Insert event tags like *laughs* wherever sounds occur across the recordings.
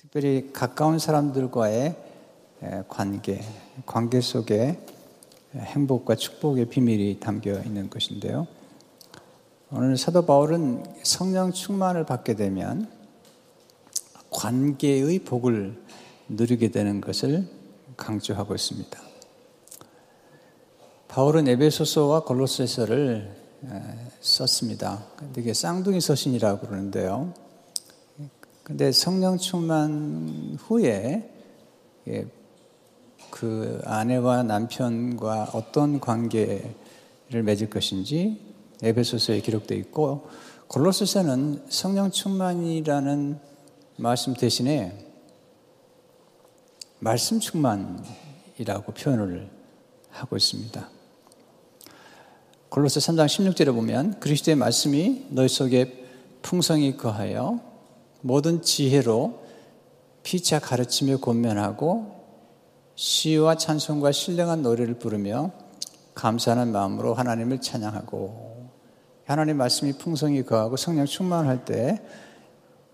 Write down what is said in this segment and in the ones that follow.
특별히 가까운 사람들과의 관계, 관계 속에 행복과 축복의 비밀이 담겨 있는 것인데요. 오늘 사도 바울은 성령 충만을 받게 되면 관계의 복을 누리게 되는 것을 강조하고 있습니다. 바울은 에베소서와 골로새서를 썼습니다. 근데 이게 쌍둥이 서신이라고 그러는데요. 근데 성령 충만 후에 그 아내와 남편과 어떤 관계를 맺을 것인지 에베소서에 기록되어 있고 골로새서는 성령 충만이라는 말씀 대신에 말씀 충만이라고 표현을 하고 있습니다. 골로새 3장 16절에 보면 그리스도의 말씀이 너희 속에 풍성히 거하여 모든 지혜로 피차 가르치며 권면하고 시와 찬송과 신령한 노래를 부르며 감사하는 마음으로 하나님을 찬양하고 하나님 말씀이 풍성히 거하고 성령 충만할 때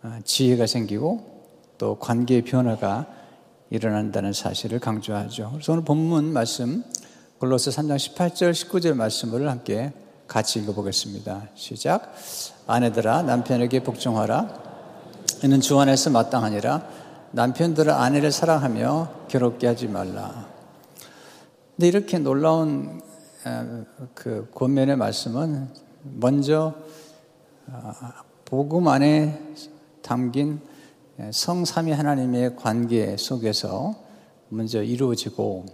어, 지혜가 생기고 또 관계의 변화가 일어난다는 사실을 강조하죠. 그래서 오늘 본문 말씀 골로새 3장 18절 19절 말씀을 함께 같이 읽어보겠습니다. 시작. 아내들아 남편에게 복종하라. 이는 주 안에서 마땅하니라. 남편들은 아내를 사랑하며 괴롭게 하지 말라. 근데 이렇게 놀라운 그 권면의 말씀은 먼저 아, 복음 안에 담긴 성삼위 하나님의 관계 속에서 먼저 이루어지고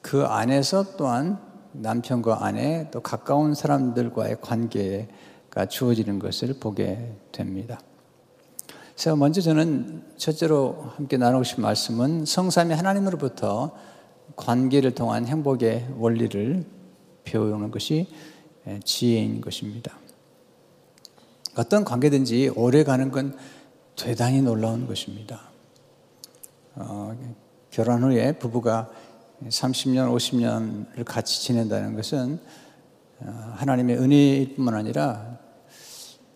그 안에서 또한 남편과 아내 또 가까운 사람들과의 관계가 주어지는 것을 보게 됩니다. 그래서 먼저 저는 첫째로 함께 나누고 싶은 말씀은 성삼위 하나님으로부터 관계를 통한 행복의 원리를 배우는 것이 지혜인 것입니다. 어떤 관계든지 오래 가는 건 대단히 놀라운 것입니다. 어, 결혼 후에 부부가 30년, 50년을 같이 지낸다는 것은 어, 하나님의 은혜일 뿐만 아니라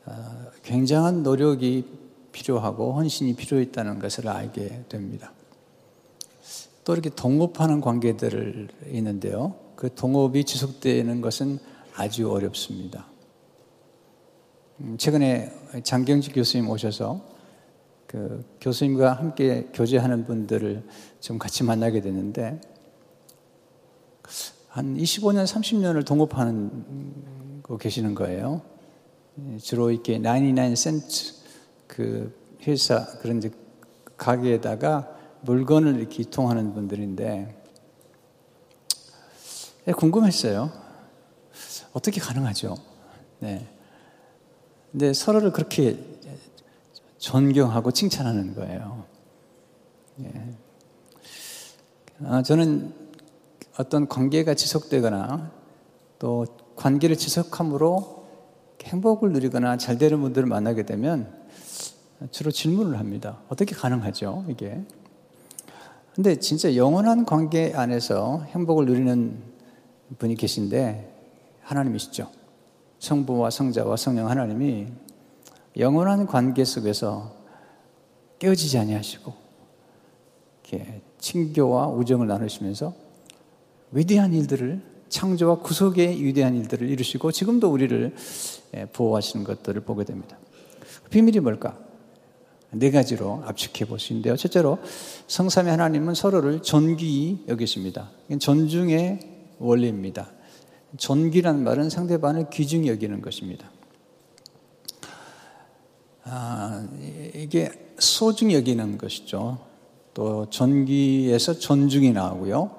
어, 굉장한 노력이 필요하고 헌신이 필요했다는 것을 알게 됩니다. 또 이렇게 동업하는 관계들 있는데요. 그 동업이 지속되는 것은 아주 어렵습니다. 음, 최근에 장경직 교수님 오셔서 그 교수님과 함께 교제하는 분들을 좀 같이 만나게 됐는데 한 25년, 30년을 동업하는 거 계시는 거예요. 주로 이렇게 99 센트 그 회사 그런 이제 가게에다가 물건을 이렇게 이통하는 분들인데 네, 궁금했어요. 어떻게 가능하죠? 네. 근데 서로를 그렇게 존경하고 칭찬하는 거예요. 네. 아, 저는 어떤 관계가 지속되거나 또 관계를 지속함으로 행복을 누리거나 잘 되는 분들을 만나게 되면 주로 질문을 합니다. 어떻게 가능하죠? 이게. 근데 진짜 영원한 관계 안에서 행복을 누리는 분이 계신데 하나님이시죠. 성부와 성자와 성령 하나님이 영원한 관계 속에서 깨어지지 아니하시고 이렇게 친교와 우정을 나누시면서 위대한 일들을 창조와 구속의 위대한 일들을 이루시고 지금도 우리를 보호하시는 것들을 보게 됩니다. 비밀이 뭘까? 네 가지로 압축해 볼 수 있는데요. 첫째로 성삼의 하나님은 서로를 존귀히 여기십니다. 존중의 원리입니다. 존귀라는 말은 상대방을 귀중히 여기는 것입니다. 아, 이게 소중히 여기는 것이죠. 또 존귀에서 존중이 나오고요.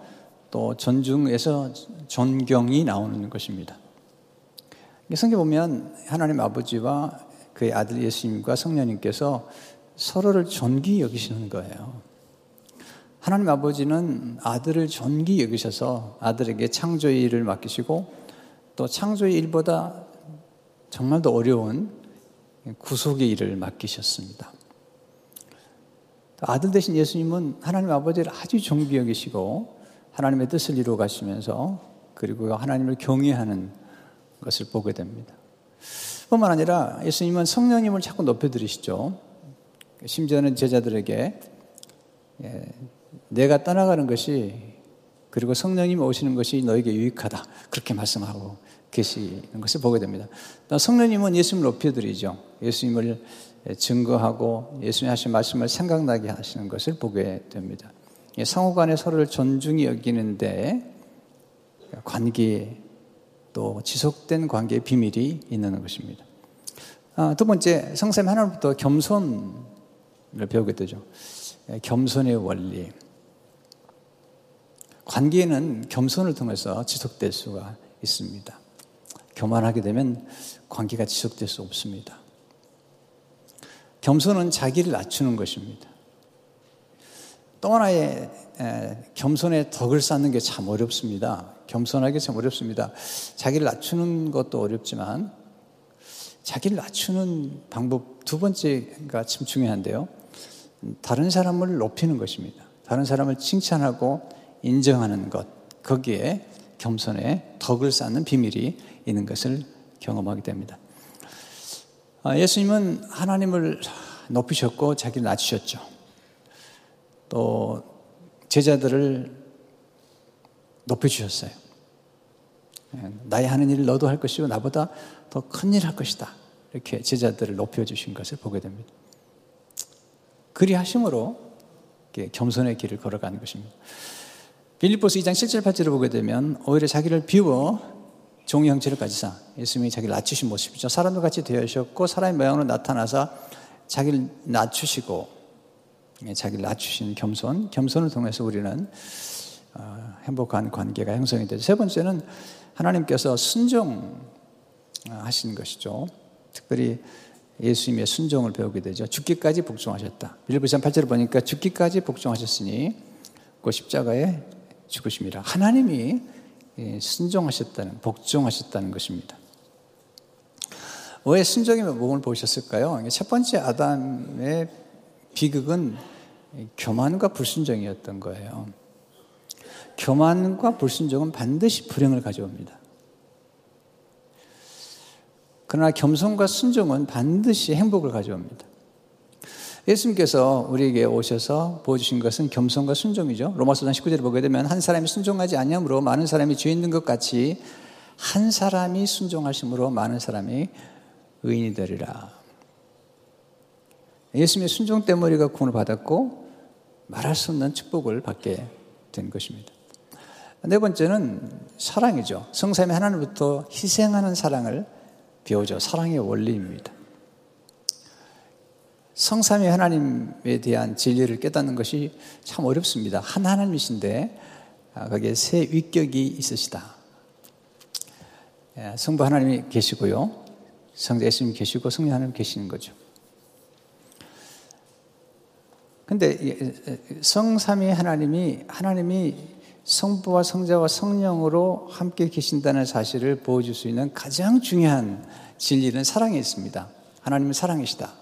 또 존중에서 존경이 나오는 것입니다. 성경 보면 하나님 아버지와 그의 아들 예수님과 성령님께서 서로를 존귀 여기시는 거예요. 하나님 아버지는 아들을 존귀 여기셔서 아들에게 창조의 일을 맡기시고 또 창조의 일보다 정말 더 어려운 구속의 일을 맡기셨습니다. 아들 대신 예수님은 하나님 아버지를 아주 존귀 여기시고 하나님의 뜻을 이루어 가시면서 그리고 하나님을 경외하는 것을 보게 됩니다. 뿐만 아니라 예수님은 성령님을 자꾸 높여드리시죠. 심지어는 제자들에게 예, 내가 떠나가는 것이 그리고 성령님 오시는 것이 너에게 유익하다. 그렇게 말씀하고 계시는 것을 보게 됩니다. 성령님은 예수님을 높여드리죠. 예수님을 증거하고 예수님 하신 말씀을 생각나게 하시는 것을 보게 됩니다. 상호 간에 서로를 존중히 여기는데 관계 또 지속된 관계의 비밀이 있는 것입니다. 아, 두 번째, 성삼 하나님부터 겸손을 배우게 되죠. 겸손의 원리. 관계는 겸손을 통해서 지속될 수가 있습니다. 교만하게 되면 관계가 지속될 수 없습니다. 겸손은 자기를 낮추는 것입니다. 또 하나의 겸손의 덕을 쌓는 게 참 어렵습니다. 겸손하게 참 어렵습니다. 자기를 낮추는 것도 어렵지만 자기를 낮추는 방법 두 번째가 참 중요한데요. 다른 사람을 높이는 것입니다. 다른 사람을 칭찬하고 인정하는 것. 거기에 겸손의 덕을 쌓는 비밀이 있는 것을 경험하게 됩니다. 아, 예수님은 하나님을 높이셨고 자기를 낮추셨죠. 또 제자들을 높여주셨어요. 예, 나의 하는 일을 너도 할 것이고 나보다 더 큰 일 할 것이다. 이렇게 제자들을 높여주신 것을 보게 됩니다. 그리 하심으로 겸손의 길을 걸어가는 것입니다. 빌립보스 2장 7절 8절을 보게 되면 오히려 자기를 비워 종의 형체를 가지사 예수님이 자기를 낮추신 모습이죠. 사람도 같이 되으셨고 사람의 모양으로 나타나서 자기를 낮추시고 예, 자기를 낮추신 겸손, 겸손을 통해서 우리는 어, 행복한 관계가 형성이 되죠. 세 번째는 하나님께서 순종하신 것이죠. 특별히 예수님의 순종을 배우게 되죠. 죽기까지 복종하셨다. 빌리보산 8절을 보니까 죽기까지 복종하셨으니 그 십자가에 죽으십니다. 하나님이 예, 순종하셨다는, 복종하셨다는 것입니다. 왜 순종의 몸을 보셨을까요? 첫 번째 아담의 비극은 교만과 불순종이었던 거예요. 교만과 불순종은 반드시 불행을 가져옵니다. 그러나 겸손과 순종은 반드시 행복을 가져옵니다. 예수님께서 우리에게 오셔서 보여주신 것은 겸손과 순종이죠. 로마서 19절에 보게 되면 한 사람이 순종하지 아니므로 많은 사람이 죄 있는 것 같이 한 사람이 순종하심으로 많은 사람이 의인이 되리라. 예수님의 순종 때문에 우리가 구원을 받았고 말할 수 없는 축복을 받게 된 것입니다. 네 번째는 사랑이죠. 성삼위 하나님부터 희생하는 사랑을 배우죠. 사랑의 원리입니다. 성삼위 하나님에 대한 진리를 깨닫는 것이 참 어렵습니다. 한 하나님이신데 아, 거기에 세 위격이 있으시다. 예, 성부 하나님이 계시고요. 성자 예수님 계시고 성령 하나님 계시는 거죠. 근데 성삼위 하나님이 하나님이 성부와 성자와 성령으로 함께 계신다는 사실을 보여줄 수 있는 가장 중요한 진리는 사랑에 있습니다. 하나님은 사랑이시다.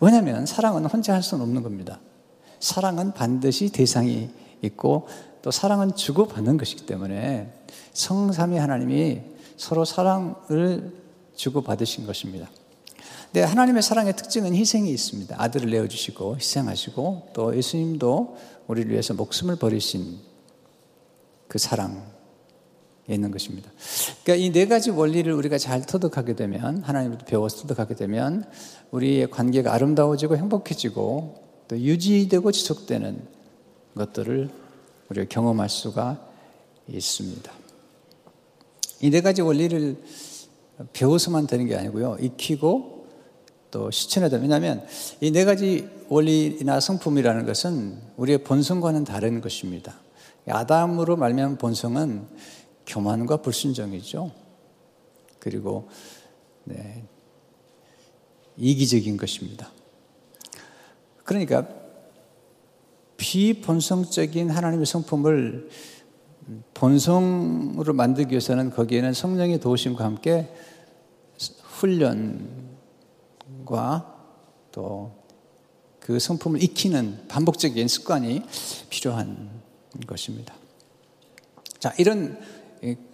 왜냐하면 사랑은 혼자 할 수는 없는 겁니다. 사랑은 반드시 대상이 있고 또 사랑은 주고받는 것이기 때문에 성삼위 하나님이 서로 사랑을 주고받으신 것입니다. 네, 하나님의 사랑의 특징은 희생이 있습니다. 아들을 내어주시고 희생하시고 또 예수님도 우리를 위해서 목숨을 버리신 그 사랑에 있는 것입니다. 그러니까 이 네 가지 원리를 우리가 잘 터득하게 되면 하나님부터 배워서 터득하게 되면 우리의 관계가 아름다워지고 행복해지고 또 유지되고 지속되는 것들을 우리가 경험할 수가 있습니다. 이 네 가지 원리를 배워서만 되는 게 아니고요. 익히고 또 실천해야 됩니다. 왜냐하면 이 네 가지 원리나 성품이라는 것은 우리의 본성과는 다른 것입니다. 아담으로 말미암은 본성은 교만과 불순종이죠. 그리고 네, 이기적인 것입니다. 그러니까 비본성적인 하나님의 성품을 본성으로 만들기 위해서는 거기에는 성령의 도우심과 함께 훈련, 과 또 그 성품을 익히는 반복적인 습관이 필요한 것입니다. 자, 이런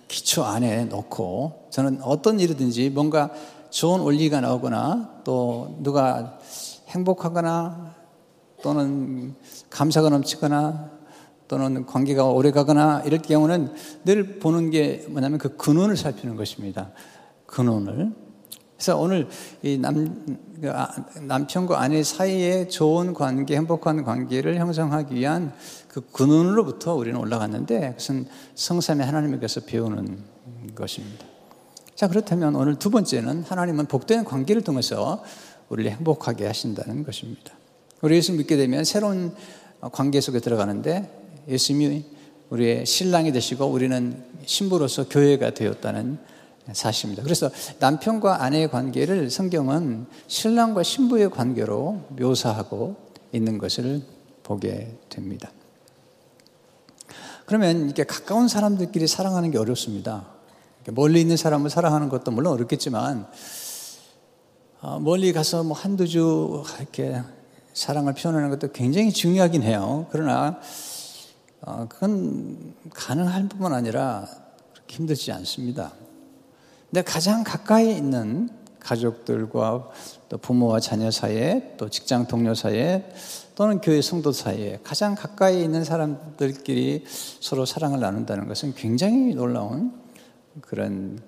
기초 안에 놓고 저는 어떤 일이든지 뭔가 좋은 원리가 나오거나 또 누가 행복하거나 또는 감사가 넘치거나 또는 관계가 오래 가거나 이럴 경우는 늘 보는 게 뭐냐면 그 근원을 살피는 것입니다. 근원을. 그래서 오늘 이 남, 그 아, 남편과 아내 사이에 좋은 관계, 행복한 관계를 형성하기 위한 그 근원으로부터 우리는 올라갔는데 그것은 성삼의 하나님께서 배우는 것입니다. 자, 그렇다면 오늘 두 번째는 하나님은 복된 관계를 통해서 우리를 행복하게 하신다는 것입니다. 우리 예수 믿게 되면 새로운 관계 속에 들어가는데 예수님이 우리의 신랑이 되시고 우리는 신부로서 교회가 되었다는 사실입니다. 그래서 남편과 아내의 관계를 성경은 신랑과 신부의 관계로 묘사하고 있는 것을 보게 됩니다. 그러면 이렇게 가까운 사람들끼리 사랑하는 게 어렵습니다. 멀리 있는 사람을 사랑하는 것도 물론 어렵겠지만 어, 멀리 가서 뭐 한두 주 이렇게 사랑을 표현하는 것도 굉장히 중요하긴 해요. 그러나 어, 그건 가능할 뿐만 아니라 힘들지 않습니다. 근데 가장 가까이 있는 가족들과 또 부모와 자녀 사이에 또 직장 동료 사이에 또는 교회 성도 사이에 가장 가까이 있는 사람들끼리 서로 사랑을 나눈다는 것은 굉장히 놀라운 그런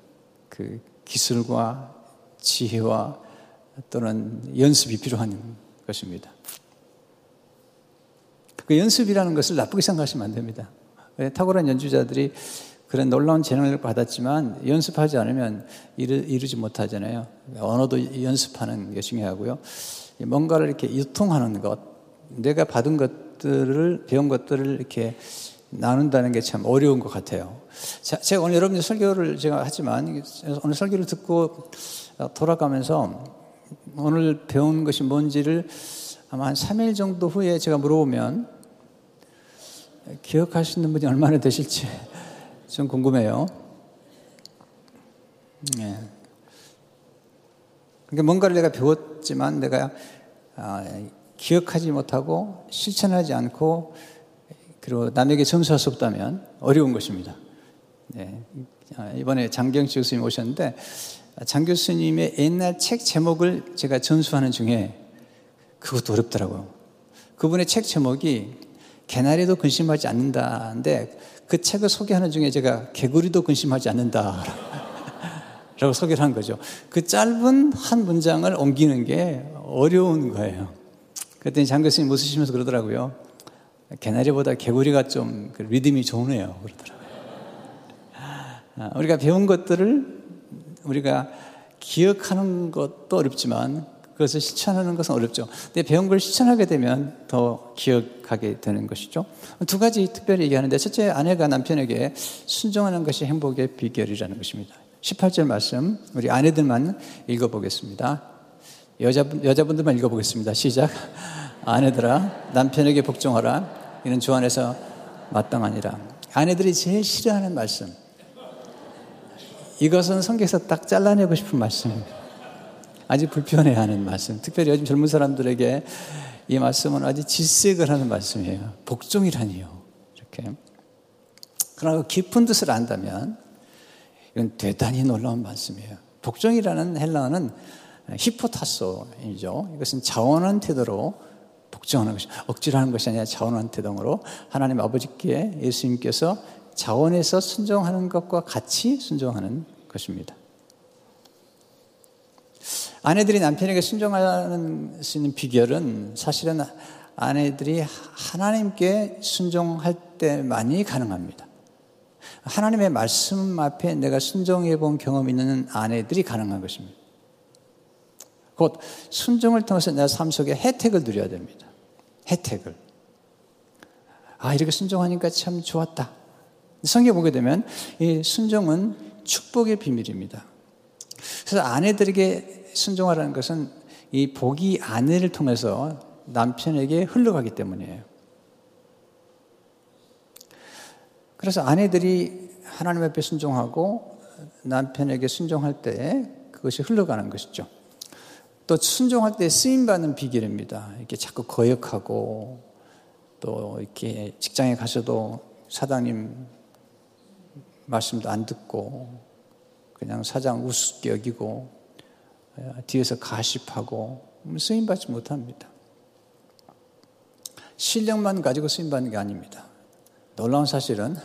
그 기술과 지혜와 또는 연습이 필요한 것입니다. 그 연습이라는 것을 나쁘게 생각하시면 안 됩니다. 탁월한 연주자들이 그런 놀라운 재능을 받았지만 연습하지 않으면 이루, 지 못하잖아요. 언어도 연습하는 게 중요하고요. 뭔가를 이렇게 유통하는 것, 내가 받은 것들을, 배운 것들을 이렇게 나눈다는 게 참 어려운 것 같아요. 자, 제가 오늘 여러분들 설교를 제가 하지만 오늘 설교를 듣고 돌아가면서 오늘 배운 것이 뭔지를 아마 한 3일 정도 후에 제가 물어보면 기억하시는 분이 얼마나 되실지 좀 궁금해요. 네. 그러니까 뭔가를 내가 배웠지만 내가 아, 기억하지 못하고 실천하지 않고 그리고 남에게 전수할 수 없다면 어려운 것입니다. 네. 아, 이번에 장경식 교수님 오셨는데 장 교수님의 옛날 책 제목을 제가 전수하는 중에 그것도 어렵더라고요. 그분의 책 제목이 개나리도 근심하지 않는다인데 그 책을 소개하는 중에 제가 개구리도 근심하지 않는다. 라고 *laughs* 소개를 한 거죠. 그 짧은 한 문장을 옮기는 게 어려운 거예요. 그랬더니 장 교수님 웃으시면서 그러더라고요. 개나리보다 개구리가 좀 그 리듬이 좋네요. 그러더라고요. 아, 우리가 배운 것들을 우리가 기억하는 것도 어렵지만 그것을 실천하는 것은 어렵죠. 근데 배운 걸 실천하게 되면 더 기억하게 되는 것이죠. 두 가지 특별히 얘기하는데 첫째 아내가 남편에게 순종하는 것이 행복의 비결이라는 것입니다. 18절 말씀 우리 아내들만 읽어보겠습니다. 여자 여자분들만 읽어보겠습니다. 시작. 아내들아 남편에게 복종하라. 이는 주 안에서 마땅하니라. 아내들이 제일 싫어하는 말씀. 이것은 성경에서 딱 잘라내고 싶은 말씀입니다. 아주 불편해하는 말씀. 특별히 요즘 젊은 사람들에게 이 말씀은 아주 질색을 하는 말씀이에요. 복종이라니요. 이렇게. 그러나 깊은 뜻을 안다면 이건 대단히 놀라운 말씀이에요. 복종이라는 헬라어는 히포타소이죠. 이것은 자원한 태도로 복종하는 것이 억지로 하는 것이 아니라 자원한 태도로 하나님 아버지께 예수님께서 자원해서 순종하는 것과 같이 순종하는 것입니다. 아내들이 남편에게 순종하는 수 있는 비결은 사실은 아내들이 하나님께 순종할 때만이 가능합니다. 하나님의 말씀 앞에 내가 순종해 본 경험이 있는 아내들이 가능한 것입니다. 곧 순종을 통해서 내 삶 속에 혜택을 누려야 됩니다. 혜택을. 아, 이렇게 순종하니까 참 좋았다. 성경 보게 되면 이 순종은 축복의 비밀입니다. 그래서 아내들에게 순종하라는 것은 이 복이 아내를 통해서 남편에게 흘러가기 때문이에요. 그래서 아내들이 하나님 앞에 순종하고 남편에게 순종할 때 그것이 흘러가는 것이죠. 또 순종할 때 쓰임받는 비결입니다. 이렇게 자꾸 거역하고 또 이렇게 직장에 가서도 사장님 말씀도 안 듣고 그냥 사장 우습게 여기고 뒤에서 가십하고 쓰임 받지 못합니다. 실력만 가지고 쓰임 받는 게 아닙니다. 놀라운 사실은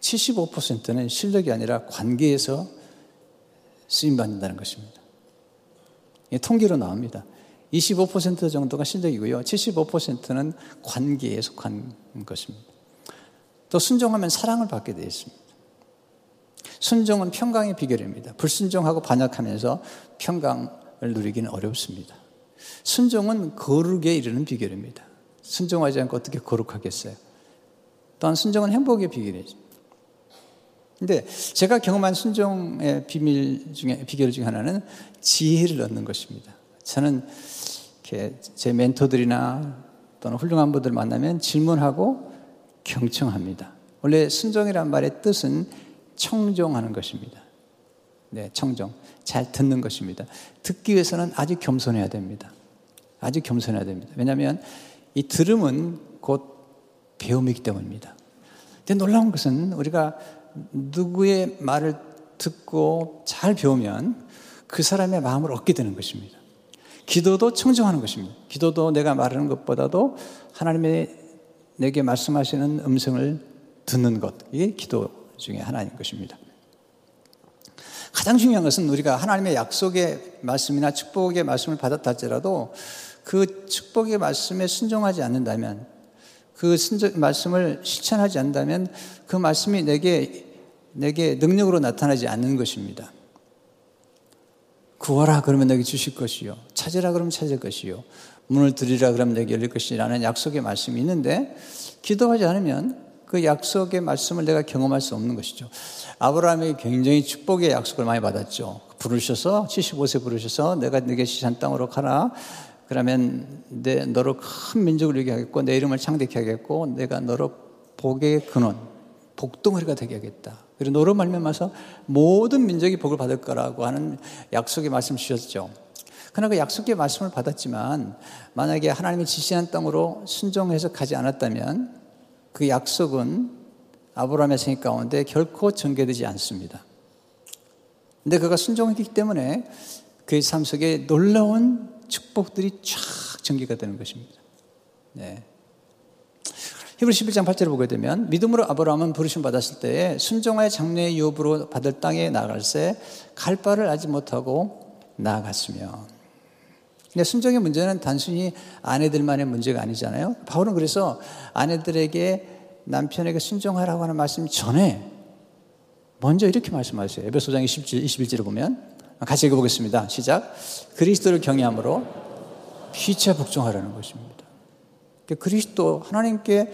75%는 실력이 아니라 관계에서 쓰임 받는다는 것입니다. 통계로 나옵니다. 25% 정도가 실력이고요. 75%는 관계에 속한 것입니다. 또 순종하면 사랑을 받게 되어 있습니다. 순종은 평강의 비결입니다. 불순종하고 반역하면서 평강을 누리기는 어렵습니다. 순종은 거룩에 이르는 비결입니다. 순종하지 않고 어떻게 거룩하겠어요? 또한 순종은 행복의 비결이죠. 근데 제가 경험한 순종의 비밀 중에, 비결 중에 하나는 지혜를 얻는 것입니다. 저는 제 멘토들이나 또는 훌륭한 분들 만나면 질문하고 경청합니다. 원래 순종이란 말의 뜻은 청종하는 것입니다. 네, 청종. 잘 듣는 것입니다. 듣기 위해서는 아주 겸손해야 됩니다. 아주 겸손해야 됩니다. 왜냐하면 이 들음은 곧 배움이기 때문입니다. 근데 놀라운 것은 우리가 누구의 말을 듣고 잘 배우면 그 사람의 마음을 얻게 되는 것입니다. 기도도 청정하는 것입니다. 기도도 내가 말하는 것보다도 하나님의 내게 말씀하시는 음성을 듣는 것. 이게 기도 중에 하나인 것입니다. 가장 중요한 것은 우리가 하나님의 약속의 말씀이나 축복의 말씀을 받았다 할지라도 그 축복의 말씀에 순종하지 않는다면 그 말씀을 실천하지 않는다면 그 말씀이 내게 내게 능력으로 나타나지 않는 것입니다. 구하라 그러면 내게 주실 것이요. 찾으라 그러면 찾을 것이요. 문을 들이라 그러면 내게 열릴 것이라는 약속의 말씀이 있는데 기도하지 않으면 그 약속의 말씀을 내가 경험할 수 없는 것이죠. 아브라함이 굉장히 축복의 약속을 많이 받았죠. 부르셔서 75세 부르셔서 내가 네게 시산 땅으로 가라. 그러면 내 너로 큰 민족을 이루게 하겠고 내 이름을 창대케 하겠고 내가 너로 복의 근원, 복덩어리가 되게 하겠다. 그리고 너로 말미암아서 모든 민족이 복을 받을 거라고 하는 약속의 말씀 주셨죠. 그러나 그 약속의 말씀을 받았지만 만약에 하나님이 지시한 땅으로 순종해서 가지 않았다면 그 약속은 아브라함의 생애 가운데 결코 전개되지 않습니다. 근데 그가 순종했기 때문에 그의 삶 속에 놀라운 축복들이 쫙 전개가 되는 것입니다. 네. 히브리 11장 8절을 보게 되면 믿음으로 아브라함은 부르심 받았을 때에 순종하여 장래의 유업으로 받을 땅에 나갈새 갈 바를 알지 못하고 나아갔으며 근데 순종의 문제는 단순히 아내들만의 문제가 아니잖아요. 바울은 그래서 아내들에게 남편에게 순종하라고 하는 말씀 전에 먼저 이렇게 말씀하세요. 에베소장 20절, 21절을 보면 같이 읽어보겠습니다. 시작. 그리스도를 경외함으로 피차 복종하라는 것입니다. 그러니까 그리스도 하나님께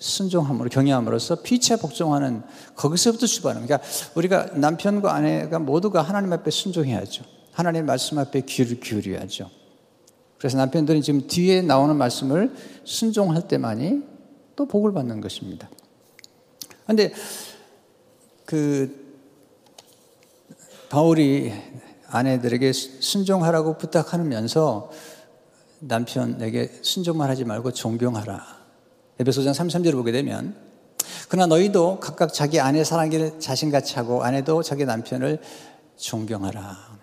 순종함으로 경외함으로써 피차 복종하는 거기서부터 출발하는 그러니까 우리가 남편과 아내가 모두가 하나님 앞에 순종해야죠. 하나님의 말씀 앞에 귀를 기울여야죠. 그래서 남편들은 지금 뒤에 나오는 말씀을 순종할 때만이 또 복을 받는 것입니다. 그런데 그 바울이 아내들에게 순종하라고 부탁하면서 남편에게 순종만 하지 말고 존경하라. 에베소장 33절을 보게 되면 그러나 너희도 각각 자기 아내 사랑기를 자신같이 하고 아내도 자기 남편을 존경하라.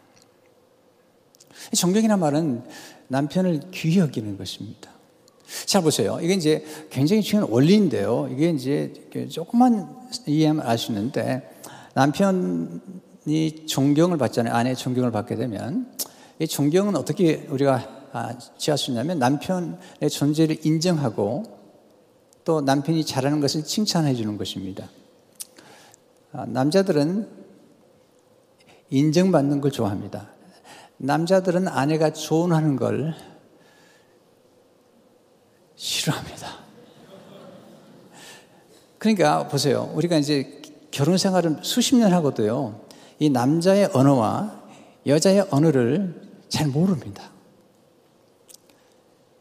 존경이란 말은 남편을 귀히 여기는 것입니다. 잘 보세요. 이게 이제 굉장히 중요한 원리인데요. 이게 이제 조금만 이해하면 알 수 있는데 남편이 존경을 받잖아요. 아내의 존경을 받게 되면 이 존경은 어떻게 우리가 아, 취할 수 있냐면 남편의 존재를 인정하고 또 남편이 잘하는 것을 칭찬해 주는 것입니다. 아, 남자들은 인정받는 걸 좋아합니다. 남자들은 아내가 조언하는 걸 싫어합니다. 그러니까 보세요. 우리가 이제 결혼 생활을 수십 년 하고도요. 이 남자의 언어와 여자의 언어를 잘 모릅니다.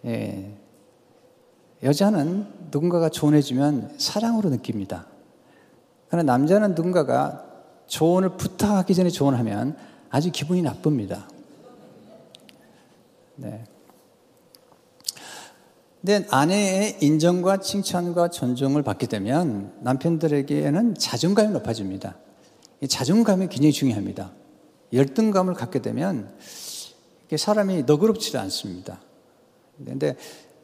예. 여자는 누군가가 조언해주면 사랑으로 느낍니다. 그러나 남자는 누군가가 조언을 부탁하기 전에 조언하면 아주 기분이 나쁩니다. 네. 근데 아내의 인정과 칭찬과 존중을 받게 되면 남편들에게는 자존감이 높아집니다. 이 자존감이 굉장히 중요합니다. 열등감을 갖게 되면 사람이 너그럽지 않습니다. 그런데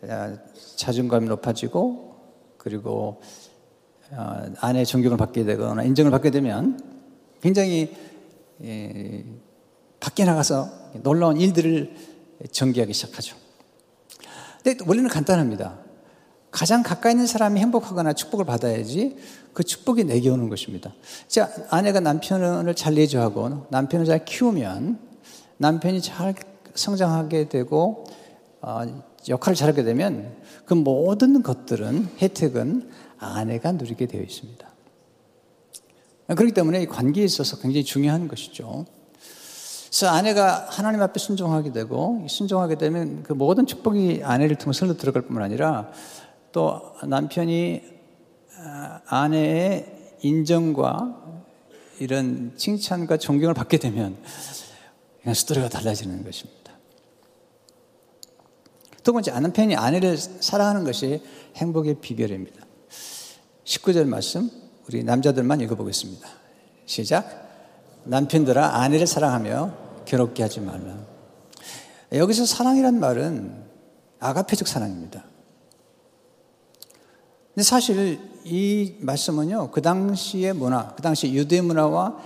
아, 자존감이 높아지고 그리고 아, 아내의 존경을 받게 되거나 인정을 받게 되면 굉장히 예, 밖에 나가서 놀라운 일들을 전개하기 시작하죠. 근데 원래는 간단합니다. 가장 가까이 있는 사람이 행복하거나 축복을 받아야지 그 축복이 내게 오는 것입니다. 자, 아내가 남편을 잘 내조하고 남편을 잘 키우면 남편이 잘 성장하게 되고 어, 역할을 잘하게 되면 그 모든 것들은 혜택은 아내가 누리게 되어 있습니다. 그렇기 때문에 이 관계에 있어서 굉장히 중요한 것이죠. 그래서 아내가 하나님 앞에 순종하게 되고 순종하게 되면 그 모든 축복이 아내를 통해서 들어갈 뿐만 아니라 또 남편이 아, 아내의 인정과 이런 칭찬과 존경을 받게 되면 그냥 스토리가 달라지는 것입니다. 두 번째, 남편이 아내를 사랑하는 것이 행복의 비결입니다. 19절 말씀, 우리 남자들만 읽어보겠습니다. 시작. 남편들아, 아내를 사랑하며 괴롭게 하지 말라. 여기서 사랑이란 말은 아가페적 사랑입니다. 근데 사실 이 말씀은요, 그 당시의 문화, 그 당시 유대 문화와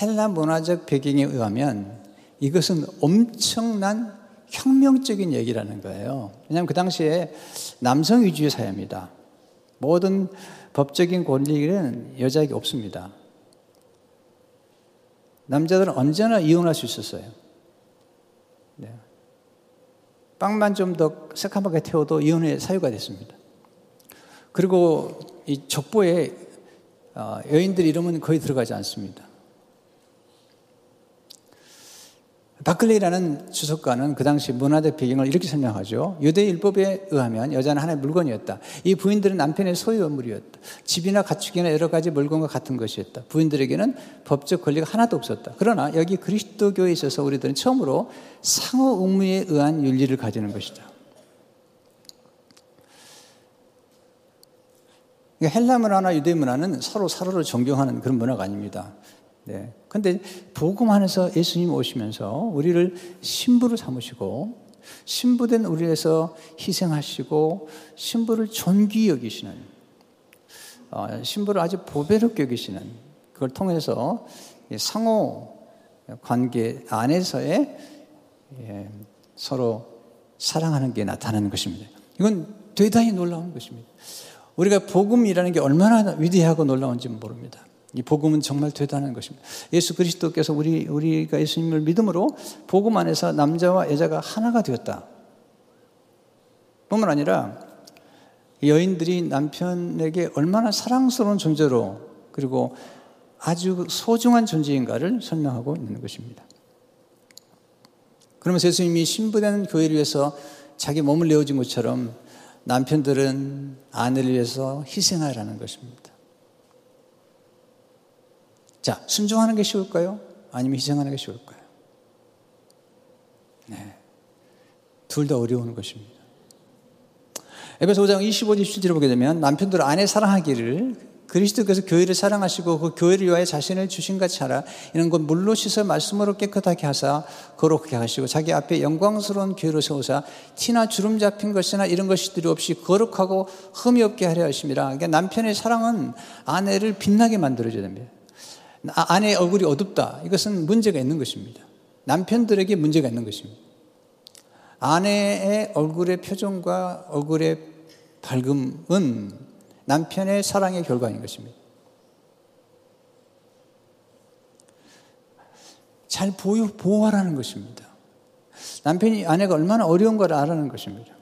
헬라 문화적 배경에 의하면 이것은 엄청난 혁명적인 얘기라는 거예요. 왜냐하면 그 당시에 남성 위주의 사회입니다. 모든 법적인 권리는 여자에게 없습니다. 남자들은 언제나 이혼할 수 있었어요. 네. 빵만 좀 더 새카맣게 태워도 이혼의 사유가 됐습니다. 그리고 이 족보에 어, 여인들 이름은 거의 들어가지 않습니다. 바클레이라는 주석가는 그 당시 문화적 배경을 이렇게 설명하죠. 유대 율법에 의하면 여자는 하나의 물건이었다. 이 부인들은 남편의 소유물이었다. 집이나 가축이나 여러 가지 물건과 같은 것이었다. 부인들에게는 법적 권리가 하나도 없었다. 그러나 여기 그리스도교에 있어서 우리들은 처음으로 상호 의무에 의한 윤리를 가지는 것이다. 그러니까 헬라 문화나 유대 문화는 서로 서로를 존경하는 그런 문화가 아닙니다. 네. 근데 복음 안에서 예수님 오시면서 우리를 신부로 삼으시고 신부된 우리에서 희생하시고 신부를 존귀 여기시는 어, 신부를 아주 보배롭게 여기시는 그걸 통해서 상호 관계 안에서의 예, 서로 사랑하는 게 나타나는 것입니다. 이건 대단히 놀라운 것입니다. 우리가 복음이라는 게 얼마나 위대하고 놀라운지 모릅니다. 이 복음은 정말 대단한 것입니다. 예수 그리스도께서 우리 우리가 예수님을 믿음으로 복음 안에서 남자와 여자가 하나가 되었다. 뿐만 아니라 여인들이 남편에게 얼마나 사랑스러운 존재로 그리고 아주 소중한 존재인가를 설명하고 있는 것입니다. 그러면서 예수님이 신부되는 교회를 위해서 자기 몸을 내어준 것처럼 남편들은 아내를 위해서 희생하라는 것입니다. 자, 순종하는 게 쉬울까요? 아니면 희생하는 게 쉬울까요? 네. 둘 다 어려운 것입니다. 에베소 5장 25절 17절을 보게 되면 남편들 아내 사랑하기를 그리스도께서 교회를 사랑하시고 그 교회를 위하여 자신을 주신 같이 하라. 이는 곧 물로 씻어 말씀으로 깨끗하게 하사 거룩하게 하시고 자기 앞에 영광스러운 교회로 세우사 티나 주름 잡힌 것이나 이런 것들이 없이 거룩하고 흠이 없게 하려 하심이라. 그러니까 남편의 사랑은 아내를 빛나게 만들어줘야 됩니다. 아, 아내의 얼굴이 어둡다. 이것은 문제가 있는 것입니다. 남편들에게 문제가 있는 것입니다. 아내의 얼굴의 표정과 얼굴의 밝음은 남편의 사랑의 결과인 것입니다. 잘 보호, 보호하라는 것입니다. 남편이 아내가 얼마나 어려운 걸 알아는 것입니다.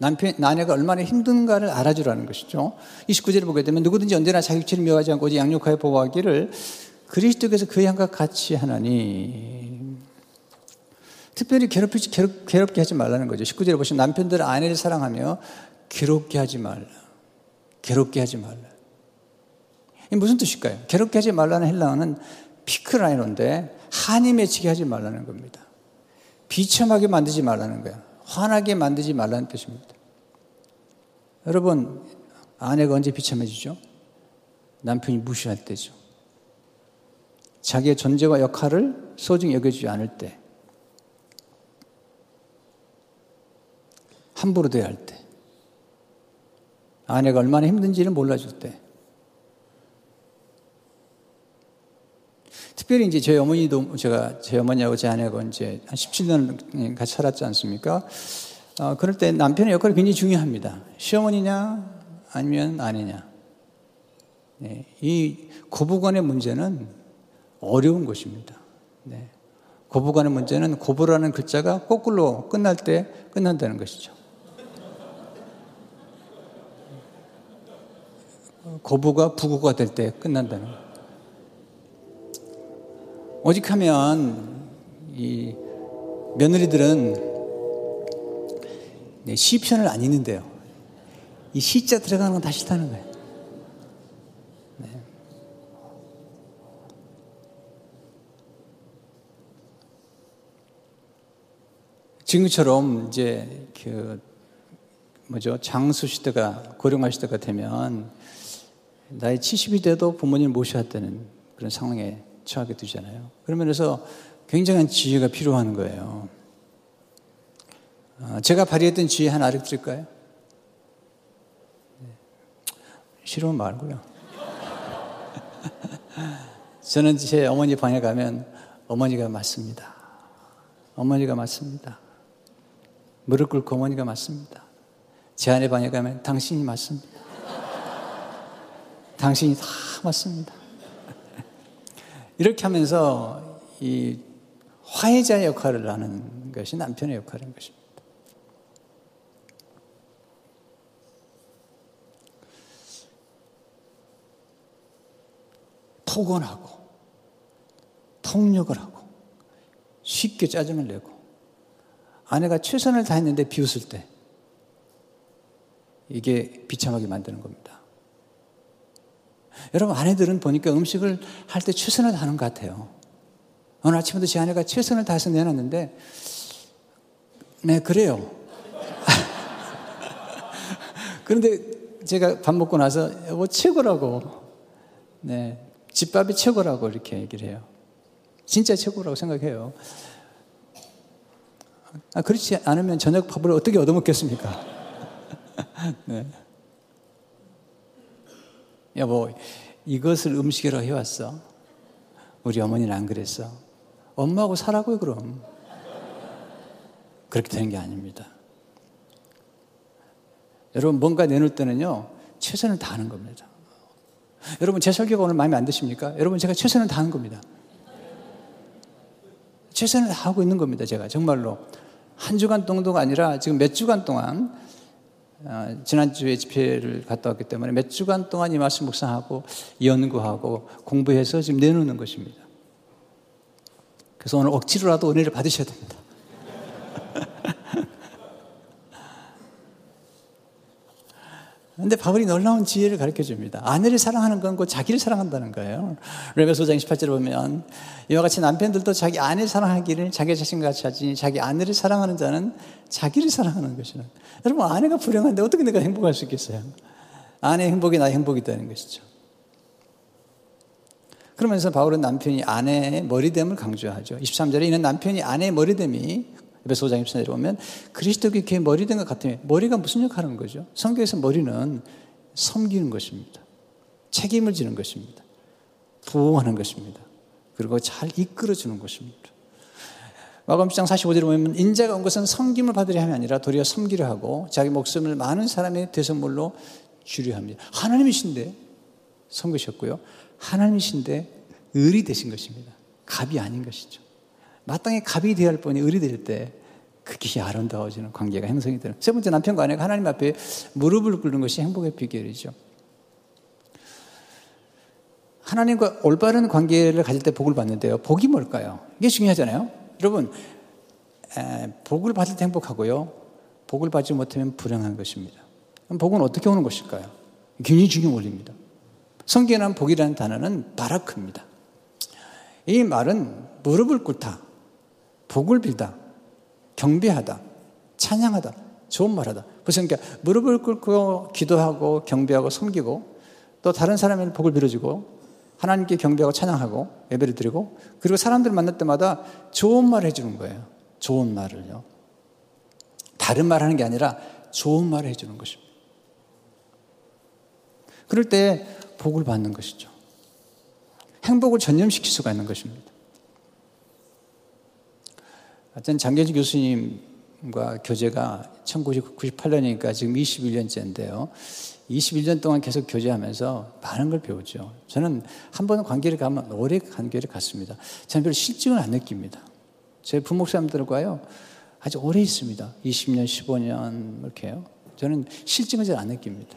남편, 아내가 얼마나 힘든가를 알아주라는 것이죠. 29절을 보게 되면 누구든지 언제나 자기 육체를 묘하지 않고 오직 양육하여 보호하기를 그리스도께서 그 양과 같이 하나니 특별히 괴롭히지, 괴롭, 괴롭게 하지 말라는 거죠. 19절에 보시면 남편들 아내를 사랑하며 괴롭게 하지 말라. 괴롭게 하지 말라. 이 무슨 뜻일까요? 괴롭게 하지 말라는 헬라어는 피크라이노인데 한이 맺히게 하지 말라는 겁니다. 비참하게 만들지 말라는 거야. 환하게 만들지 말라는 뜻입니다. 여러분, 아내가 언제 비참해지죠? 남편이 무시할 때죠. 자기의 존재와 역할을 소중히 여겨주지 않을 때. 함부로 돼야 할 때. 아내가 얼마나 힘든지를 몰라줄 때. 특별히 이제 저희 어머니도 제가 제 어머니하고 제 아내하고 이제 한 17년 같이 살았지 않습니까? 어, 그럴 때 남편의 역할이 굉장히 중요합니다. 시어머니냐 아니면 아내냐. 네, 이 고부간의 문제는 어려운 것입니다. 네. 고부간의 문제는 고부라는 글자가 거꾸로 끝날 때 끝난다는 것이죠. 고부가 부구가 될 때 끝난다는 거. 오직하면 이 며느리들은 네, 시편을 안 읽는데요. 이 시자 들어가는 건 다 싫다는 거예요. 네. 지금처럼 이제 그 뭐죠 장수 시대가 고령화 시대가 되면 나이 70이 돼도 부모님 모셔야 되는 그런 상황에 처하게 되잖아요. 그러면서 굉장한 지혜가 필요한 거예요. 어, 제가 발휘했던 지혜 하나 알려드릴까요? 네. 싫으면 말고요. *laughs* 저는 제 어머니 방에 가면 어머니가 맞습니다. 어머니가 맞습니다. 무릎 꿇고 어머니가 맞습니다. 제 아내 방에 가면 당신이 맞습니다. 당신이 다 맞습니다. 이렇게 하면서 이 화해자 역할을 하는 것이 남편의 역할인 것입니다. 폭언하고 통력을 하고 쉽게 짜증을 내고 아내가 최선을 다했는데 비웃을 때 이게 비참하게 만드는 겁니다. 여러분 아내들은 보니까 음식을 할 때 최선을 다하는 것 같아요. 오늘 아침에도 제 아내가 최선을 다해서 내놨는데 네 그래요. *laughs* 그런데 제가 밥 먹고 나서 뭐 최고라고 네 집밥이 최고라고 이렇게 얘기를 해요. 진짜 최고라고 생각해요. 아, 그렇지 않으면 저녁 밥을 어떻게 얻어먹겠습니까? *laughs* 네. 여보, 이것을 음식이라고 해왔어. 우리 어머니는 안 그랬어. 엄마하고 살라고요, 그럼. 그렇게 되는 게 아닙니다. 여러분, 뭔가 내놓을 때는요, 최선을 다하는 겁니다. 여러분, 제 설교가 오늘 마음에 안 드십니까? 여러분, 제가 최선을 다하는 겁니다. 최선을 다하고 있는 겁니다, 제가. 정말로. 한 주간 정도가 아니라 지금 몇 주간 동안, 어, 지난주에 집회를 갔다 왔기 때문에 몇 주간 동안 이 말씀 묵상하고 연구하고 공부해서 지금 내놓는 것입니다. 그래서 오늘 억지로라도 은혜를 받으셔야 됩니다. *laughs* 근데 바울이 놀라운 지혜를 가르쳐 줍니다. 아내를 사랑하는 건곧 자기를 사랑한다는 거예요. 레베소 장 18절에 보면 이와 같이 남편들도 자기 아내를 사랑하기를 자기 자신같이 하지 자기 아내를 사랑하는 자는 자기를 사랑하는 것이라. 여러분 아내가 불행한데 어떻게 내가 행복할 수 있겠어요? 아내의 행복이 나의 행복이되는 것이죠. 그러면서 바울은 남편이 아내의 머리됨을 강조하죠. 23절에 이는 남편이 아내의 머리됨이 에베소 5장 24절에 보면 그리스도께 그 머리된 것 같으면 머리가 무슨 역할을 하는 거죠? 성경에서 머리는 섬기는 것입니다. 책임을 지는 것입니다. 부응하는 것입니다. 그리고 잘 이끌어주는 것입니다. 마감 10장 45절에 보면 인자가 온 것은 섬김을 받으려 함이 아니라 도리어 섬기려 하고 자기 목숨을 많은 사람의 대선물로 주려 합니다. 하나님이신데 섬기셨고요. 하나님이신데 을이 되신 것입니다. 갑이 아닌 것이죠. 마땅히 갑이 되어야 할 뻔히 을이 될때 그게 아름다워지는 관계가 형성이 되는. 세 번째 남편과 아내가 하나님 앞에 무릎을 꿇는 것이 행복의 비결이죠. 하나님과 올바른 관계를 가질 때 복을 받는데요. 복이 뭘까요? 이게 중요하잖아요. 여러분, 에, 복을 받을 때 행복하고요. 복을 받지 못하면 불행한 것입니다. 복은 어떻게 오는 것일까요? 굉장히 중요한 원리입니다. 성경에 복이라는 단어는 바라크입니다. 이 말은 무릎을 꿇다, 복을 빌다, 경배하다, 찬양하다, 좋은 말하다. 그래서 그러니까 무릎을 꿇고 기도하고 경배하고 섬기고 또 다른 사람의 복을 빌어주고 하나님께 경배하고 찬양하고 예배를 드리고 그리고 사람들 만날 때마다 좋은 말 해주는 거예요. 좋은 말을요. 바른 말 하는 게 아니라 좋은 말을 해주는 것입니다. 그럴 때 복을 받는 것이죠. 행복을 전념시킬 수가 있는 것입니다. 하여튼 장계지 교수님과 교제가 1998년이니까 지금 21년째인데요. 21년 동안 계속 교제하면서 많은 걸 배우죠. 저는 한 번 관계를 가면 오래 관계를 갖습니다. 저는 별로 실증을 안 느낍니다. 제 부목사님들과요, 아주 오래 있습니다. 20년, 15년, 이렇게요. 저는 실증을 잘 안 느낍니다.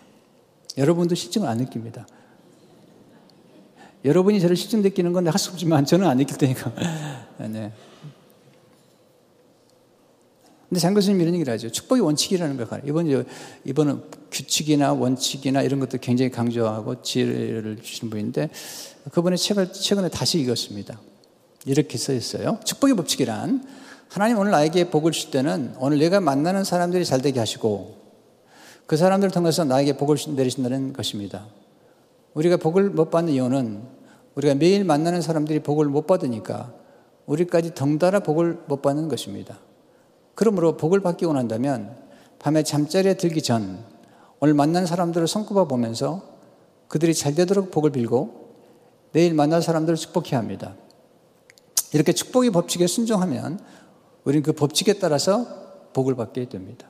여러분도 실증을 안 느낍니다. 여러분이 저를 실증 느끼는 건할수 없지만 저는 안 느낄 테니까. *laughs* 네. 근데 장 교수님 이런 얘기를 하죠. 축복의 원칙이라는 걸 가르쳐요. 이번, 이번은 규칙이나 원칙이나 이런 것도 굉장히 강조하고 지혜를 주신 분인데 그분의 책을 최근에 다시 읽었습니다. 이렇게 써 있어요. 축복의 법칙이란 하나님 오늘 나에게 복을 줄 때는 오늘 내가 만나는 사람들이 잘 되게 하시고 그 사람들을 통해서 나에게 복을 내리신다는 것입니다. 우리가 복을 못 받는 이유는 우리가 매일 만나는 사람들이 복을 못 받으니까 우리까지 덩달아 복을 못 받는 것입니다. 그러므로 복을 받기 원한다면 밤에 잠자리에 들기 전 오늘 만난 사람들을 손꼽아 보면서 그들이 잘 되도록 복을 빌고 내일 만날 사람들을 축복해야 합니다. 이렇게 축복의 법칙에 순종하면 우리는 그 법칙에 따라서 복을 받게 됩니다.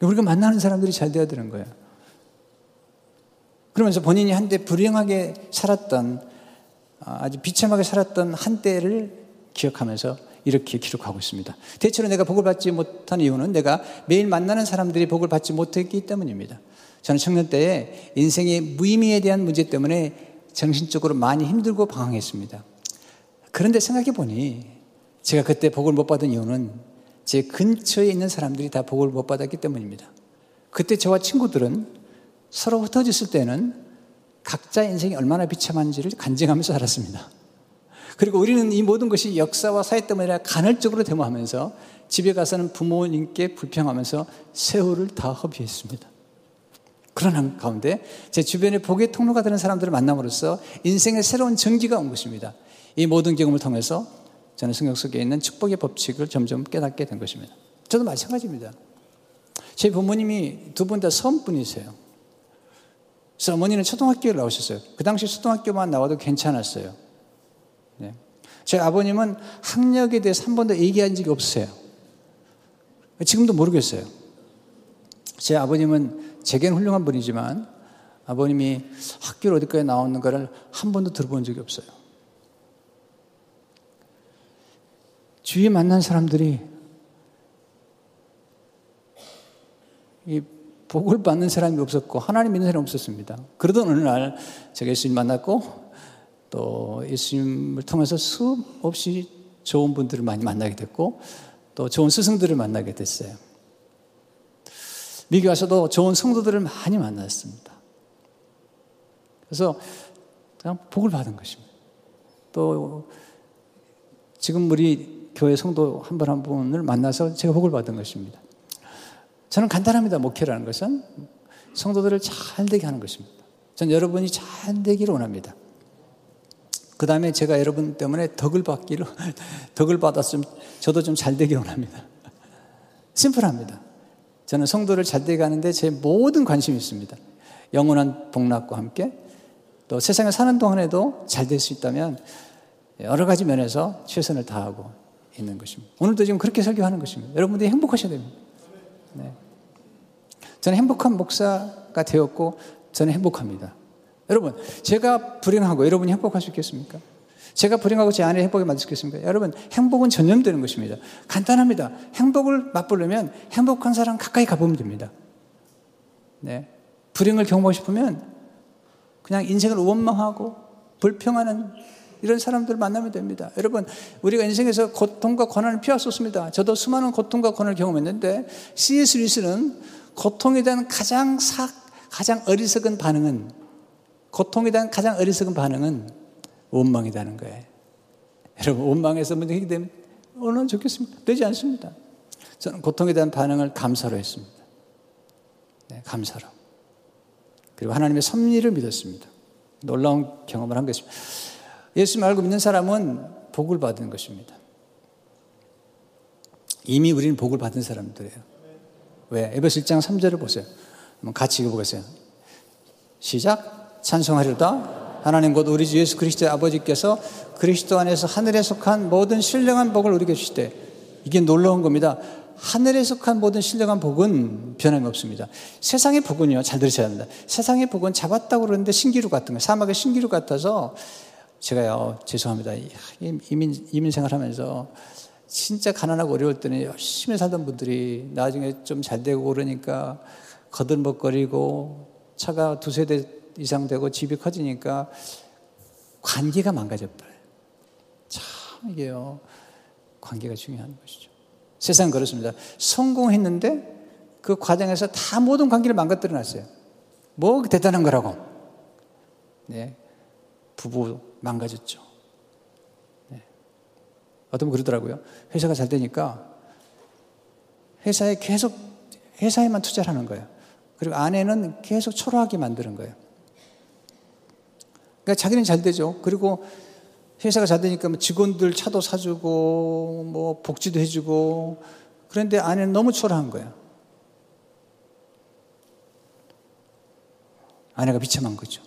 우리가 만나는 사람들이 잘 되어야 되는 거예요. 그러면서 본인이 한때 불행하게 살았던 아, 아주 비참하게 살았던 한때를 기억하면서 이렇게 기록하고 있습니다. 대체로 내가 복을 받지 못한 이유는 내가 매일 만나는 사람들이 복을 받지 못했기 때문입니다. 저는 청년 때에 인생의 무의미에 대한 문제 때문에 정신적으로 많이 힘들고 방황했습니다. 그런데 생각해 보니 제가 그때 복을 못 받은 이유는 제 근처에 있는 사람들이 다 복을 못 받았기 때문입니다. 그때 저와 친구들은 서로 흩어졌을 때는 각자 인생이 얼마나 비참한지를 간증하면서 살았습니다. 그리고 우리는 이 모든 것이 역사와 사회 때문에 간헐적으로 대모하면서 집에 가서는 부모님께 불평하면서 세월을 다 허비했습니다. 그런 가운데 제 주변에 복의 통로가 되는 사람들을 만남으로써 인생의 새로운 전기가 온 것입니다. 이 모든 경험을 통해서 저는 성경 속에 있는 축복의 법칙을 점점 깨닫게 된 것입니다. 저도 마찬가지입니다. 제 부모님이 두 분다 섬분이세요. 그래서 어머니는 초등학교를 나오셨어요. 그 당시 초등학교만 나와도 괜찮았어요. 네. 제 아버님은 학력에 대해서 한 번도 얘기한 적이 없어요. 지금도 모르겠어요. 제 아버님은 제겐 훌륭한 분이지만 아버님이 학교를 어디까지 나왔는가를 한 번도 들어본 적이 없어요. 주위에 만난 사람들이 이 복을 받는 사람이 없었고 하나님 믿는 사람이 없었습니다. 그러던 어느 날 제가 예수님 만났고 또 예수님을 통해서 수없이 좋은 분들을 많이 만나게 됐고 또 좋은 스승들을 만나게 됐어요. 미국 와서도 좋은 성도들을 많이 만났습니다. 그래서 그냥 복을 받은 것입니다. 또 지금 우리 교회 성도 한 분한 분을 만나서 제가 복을 받은 것입니다. 저는 간단합니다. 목회라는 것은 성도들을 잘 되게 하는 것입니다. 전 여러분이 잘 되기를 원합니다. 그 다음에 제가 여러분 때문에 덕을 받기를, *laughs* 덕을 받았으면 저도 좀 잘 되기 원합니다. 심플합니다. 저는 성도를 잘 되게 하는데 제 모든 관심이 있습니다. 영원한 복락과 함께 또 세상에 사는 동안에도 잘 될 수 있다면 여러 가지 면에서 최선을 다하고 있는 것입니다. 오늘도 지금 그렇게 설교하는 것입니다. 여러분들이 행복하셔야 됩니다. 네. 저는 행복한 목사가 되었고 저는 행복합니다. 여러분, 제가 불행하고 여러분이 행복할 수 있겠습니까? 제가 불행하고 제 아내 행복에 만들 수 있겠습니까? 여러분, 행복은 전념되는 것입니다. 간단합니다. 행복을 맛보려면 행복한 사람 가까이 가보면 됩니다. 네. 불행을 경험하고 싶으면 그냥 인생을 원망하고 불평하는 이런 사람들 만나면 됩니다. 여러분, 우리가 인생에서 고통과 고난을 피할 수 없습니다. 저도 수많은 고통과 고난을 경험했는데 C.S. 리스는 고통에 대한 가장 사, 가장 어리석은 반응은 고통에 대한 가장 어리석은 반응은 원망이라는 거예요. 여러분, 원망에서 문제 해결되면 얼마나 좋겠습니까? 되지 않습니다. 저는 고통에 대한 반응을 감사로 했습니다. 네, 감사로. 그리고 하나님의 섭리를 믿었습니다. 놀라운 경험을 한 것입니다. 예수 말고 믿는 사람은 복을 받은 것입니다. 이미 우리는 복을 받은 사람들이에요. 왜? 에베소 1장 3절을 보세요. 같이 읽어보겠어요. 시작. 찬송하리로다. 하나님 곧 우리 주 예수 그리스도의 아버지께서 그리스도 안에서 하늘에 속한 모든 신령한 복을 우리에게 주시되 이게 놀라운 겁니다. 하늘에 속한 모든 신령한 복은 변함이 없습니다. 세상의 복은요, 잘 들으셔야 합니다. 세상의 복은 잡았다고 그러는데 신기루 같은 거, 사막의 신기루 같아서 제가요, 죄송합니다. 이민, 이민 생활 하면서 진짜 가난하고 어려울 때는 열심히 살던 분들이 나중에 좀 잘 되고 그러니까 거들먹거리고 차가 두세 대 이상 되고 집이 커지니까 관계가 망가져버려요. 참 이게요. 관계가 중요한 것이죠. 세상 그렇습니다. 성공했는데 그 과정에서 다 모든 관계를 망가뜨려 놨어요. 뭐 대단한 거라고. 네. 부부 망가졌죠. 네. 어떤 분 그러더라고요. 회사가 잘 되니까 회사에 계속 회사에만 투자를 하는 거예요. 그리고 아내는 계속 초라하게 만드는 거예요. 그러니까 자기는 잘 되죠. 그리고 회사가 잘 되니까 뭐 직원들 차도 사주고 뭐 복지도 해주고 그런데 아내는 너무 초라한 거예요. 아내가 비참한 거죠.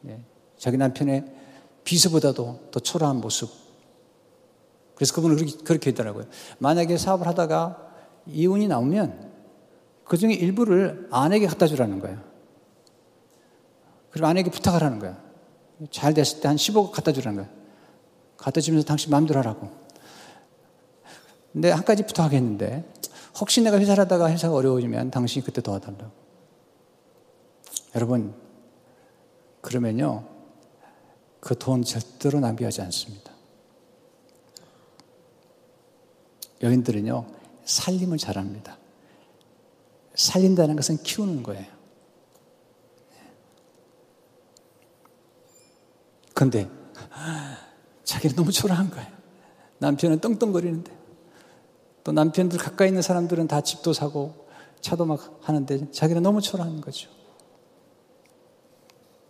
네. 자기 남편의 비서보다도 더 초라한 모습. 그래서 그분은 그렇게, 그렇게 했더라고요. 만약에 사업을 하다가 이혼이 나오면 그 중에 일부를 아내에게 갖다 주라는 거예요. 그리고 아내에게 부탁을 하는 거예요. 잘 됐을 때 한 10억 갖다 주라는 거예요. 갖다 주면서 당신 마음대로 하라고. 근데 한 가지 부탁하겠는데, 혹시 내가 회사를 하다가 회사가 어려워지면 당신이 그때 도와달라고. 여러분, 그러면요, 그 돈 절대로 낭비하지 않습니다. 여인들은요, 살림을 잘합니다. 살린다는 것은 키우는 거예요. 근데 자기는 너무 초라한 거예요. 남편은 떵떵거리는데 또 남편들 가까이 있는 사람들은 다 집도 사고 차도 막 하는데 자기는 너무 초라한 거죠.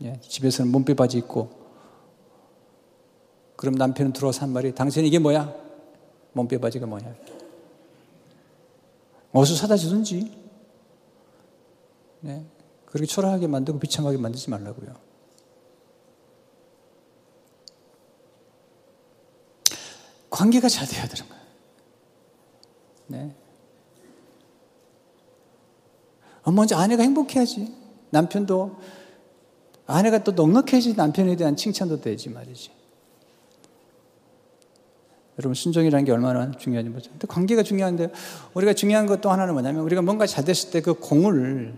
예, 집에서는 몸빼 바지 입고 그럼 남편은 들어와서 한 말이 당신 이게 뭐야? 몸빼 바지가 뭐냐? 어디서 사다 주든지 네, 그렇게 초라하게 만들고 비참하게 만들지 말라고요. 관계가 잘 돼야 되는 거예요. 네. 어, 먼저 아내가 행복해야지. 남편도 아내가 또 넉넉해야지 남편에 대한 칭찬도 되지 말이지. 여러분 순종이라는 게 얼마나 중요한지 보죠. 근데 관계가 중요한데 우리가 중요한 것도 하나는 뭐냐면 우리가 뭔가 잘 됐을 때 그 공을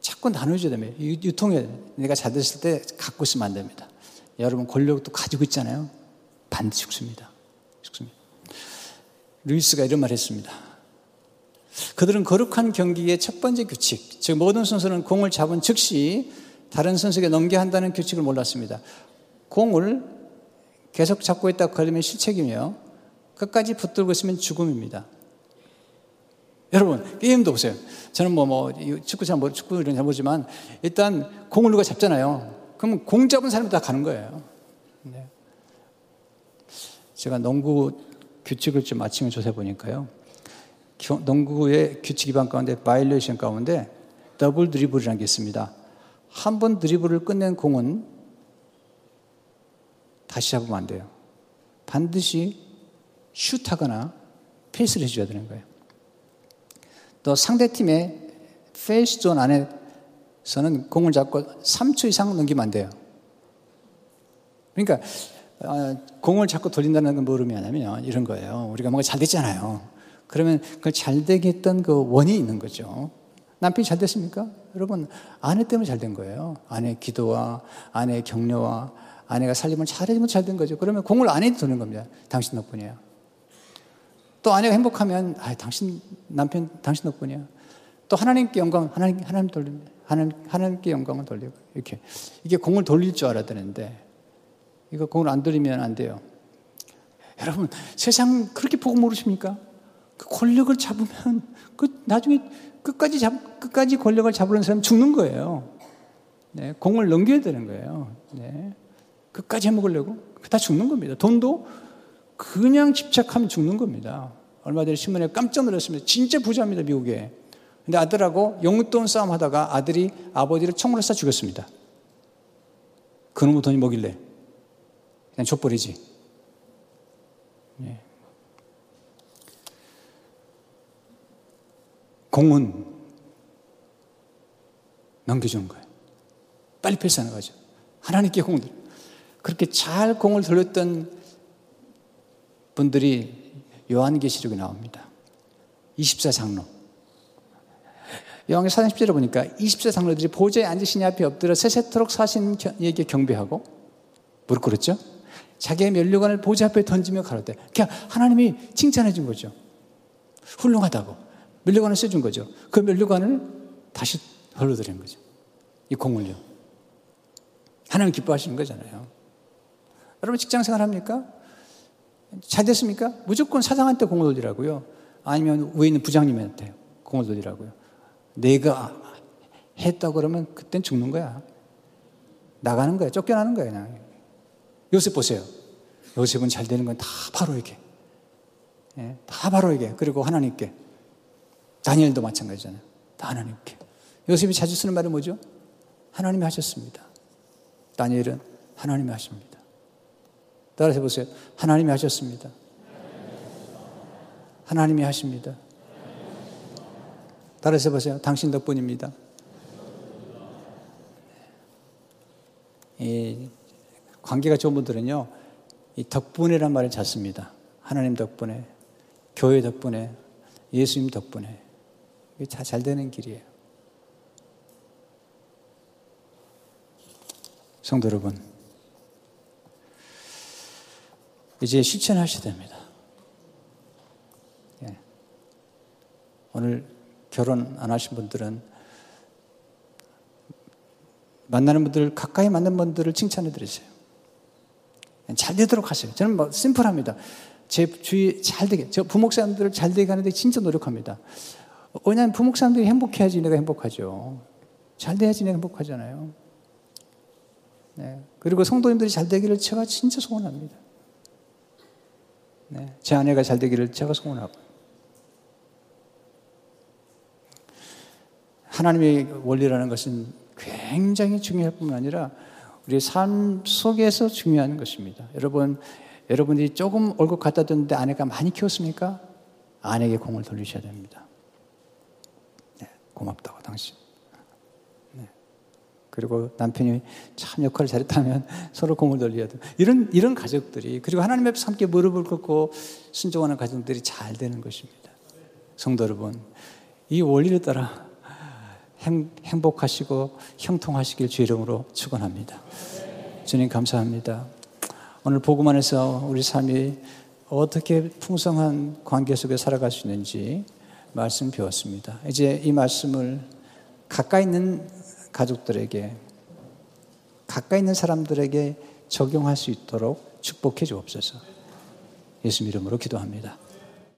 자꾸 나눠줘야 됩니다. 유통해 내가 잘 됐을 때 갖고 있으면 안 됩니다. 여러분 권력도 가지고 있잖아요. 반드시 죽습니다. 죽습니다. 루이스가 이런 말 했습니다. 그들은 거룩한 경기의 첫 번째 규칙, 즉 모든 선수는 공을 잡은 즉시 다른 선수에게 넘겨야 한다는 규칙을 몰랐습니다. 공을 계속 잡고 있다 걸리면 실책이며 끝까지 붙들고 있으면 죽음입니다. 여러분 게임도 보세요. 저는 뭐, 뭐 축구 잘 모, 축구 이런 잘 모르지만 일단 공을 누가 잡잖아요. 그러면 공 잡은 사람이 다 가는 거예요. 네. 제가 농구 규칙을 좀 아침에 조사해 보니까요. 농구의 규칙 위반 가운데 violation 가운데 더블 드리블이라는 게 있습니다. 한 번 드리블을 끝낸 공은 다시 잡으면 안 돼요. 반드시 슛하거나 패스를 해줘야 되는 거예요. 또 상대팀의 paint zone 안에서는 공을 잡고 3초 이상 넘기면 안 돼요. 그러니까 아, 공을 자꾸 돌린다는 건 의미하냐면 이런 거예요. 우리가 뭔가 잘 됐잖아요. 그러면 그 잘 되게 했던 그 원이 있는 거죠. 남편이 잘 됐습니까? 여러분, 아내 때문에 잘 된 거예요. 아내 기도와 아내의 격려와 아내가 살림을 잘해주면 잘 된 거죠. 그러면 공을 아내한테 도는 겁니다. 당신 덕분이에요. 또 아내가 행복하면, 아, 당신, 남편, 당신 덕분이야. 또 하나님께 영광, 하나님, 하나님 돌립니다. 하나님, 하나님께 영광을 돌리고, 이렇게. 이게 공을 돌릴 줄 알아야 되는데, 이거 공을 안 들이면 안 돼요. 여러분, 세상 그렇게 보고 모르십니까? 그 권력을 잡으면 그 나중에 끝까지 잡, 끝까지 권력을 잡으려는 사람 죽는 거예요. 네, 공을 넘겨야 되는 거예요. 네. 끝까지 해먹으려고? 다 죽는 겁니다. 돈도 그냥 집착하면 죽는 겁니다. 얼마 전에 신문에 깜짝 놀랐습니다. 진짜 부자입니다, 미국에. 근데 아들하고 용돈 싸움 하다가 아들이 아버지를 총으로 쏴 죽였습니다. 그놈의 돈이 뭐길래? 그냥 족벌이지. 예. 공은 넘겨주는 거예요. 빨리 패스하는 거죠. 하나님께 공을 그렇게 잘 공을 돌렸던 분들이 요한계시록에 나옵니다. 24 장로. 요한계 4장 10절에 보니까 24 장로들이 보좌에 앉으신 앞에 엎드려 세세토록 사신에게 경배하고 무릎 꿇었죠. 자기의 면류관을 보좌 앞에 던지며 가로되 그냥 하나님이 칭찬해 준 거죠. 훌륭하다고. 면류관을 써준 거죠. 그 면류관을 다시 흘러드리는 거죠. 이 공을요. 하나님 기뻐하시는 거잖아요. 여러분 직장 생활 합니까? 잘 됐습니까? 무조건 사장한테 공을 돌리라고요. 아니면 위에 있는 부장님한테 공을 돌리라고요. 내가 했다 그러면 그땐 죽는 거야. 나가는 거야. 쫓겨나는 거야, 그냥. 요셉 보세요. 요셉은 잘 되는 건 다 바로 이게. 예, 다 바로 이게. 그리고 하나님께. 다니엘도 마찬가지잖아요. 다 하나님께. 요셉이 자주 쓰는 말이 뭐죠? 하나님이 하셨습니다. 다니엘은 하나님이 하십니다. 따라서 보세요. 하나님이 하셨습니다. 하나님이 하십니다. 따라서 보세요. 당신 덕분입니다. 이 관계가 좋은 분들은요, 이 덕분이란 말을 잘 씁니다. 하나님 덕분에, 교회 덕분에, 예수님 덕분에. 이게 잘 되는 길이에요. 성도 여러분, 이제 실천하셔야 됩니다. 예. 오늘 결혼 안 하신 분들은 만나는 분들, 가까이 만난 분들을 칭찬해 드리세요. 잘 되도록 하세요. 저는 뭐 심플합니다. 제 주위 잘 되게, 저 부목사님들 잘 되게 하는데 진짜 노력합니다. 왜냐하면 부목사님들이 행복해야지 내가 행복하죠. 잘 돼야지 내가 행복하잖아요. 네. 그리고 성도님들이 잘 되기를 제가 진짜 소원합니다. 네. 제 아내가 잘 되기를 제가 소원하고. 하나님의 원리라는 것은 굉장히 중요할 뿐만 아니라 우리 삶 속에서 중요한 것입니다. 여러분, 여러분들이 조금 얼굴 갖다 뒀는데 아내가 많이 키웠습니까? 아내에게 공을 돌리셔야 됩니다. 네, 고맙다고, 당신. 네. 그리고 남편이 참 역할을 잘했다면 *laughs* 서로 공을 돌려야 돼. 이런, 이런 가족들이, 그리고 하나님 앞에서 함께 무릎을 꿇고 순종하는 가정들이 잘 되는 것입니다. 성도 여러분, 이 원리를 따라 행, 복하시고 형통하시길 주 이름으로 축원합니다. 주님 감사합니다. 오늘 복음 안에서 우리 삶이 어떻게 풍성한 관계 속에 살아갈 수 있는지 말씀 배웠습니다. 이제 이 말씀을 가까이 있는 가족들에게 가까이 있는 사람들에게 적용할 수 있도록 축복해 주옵소서. 예수 이름으로 기도합니다.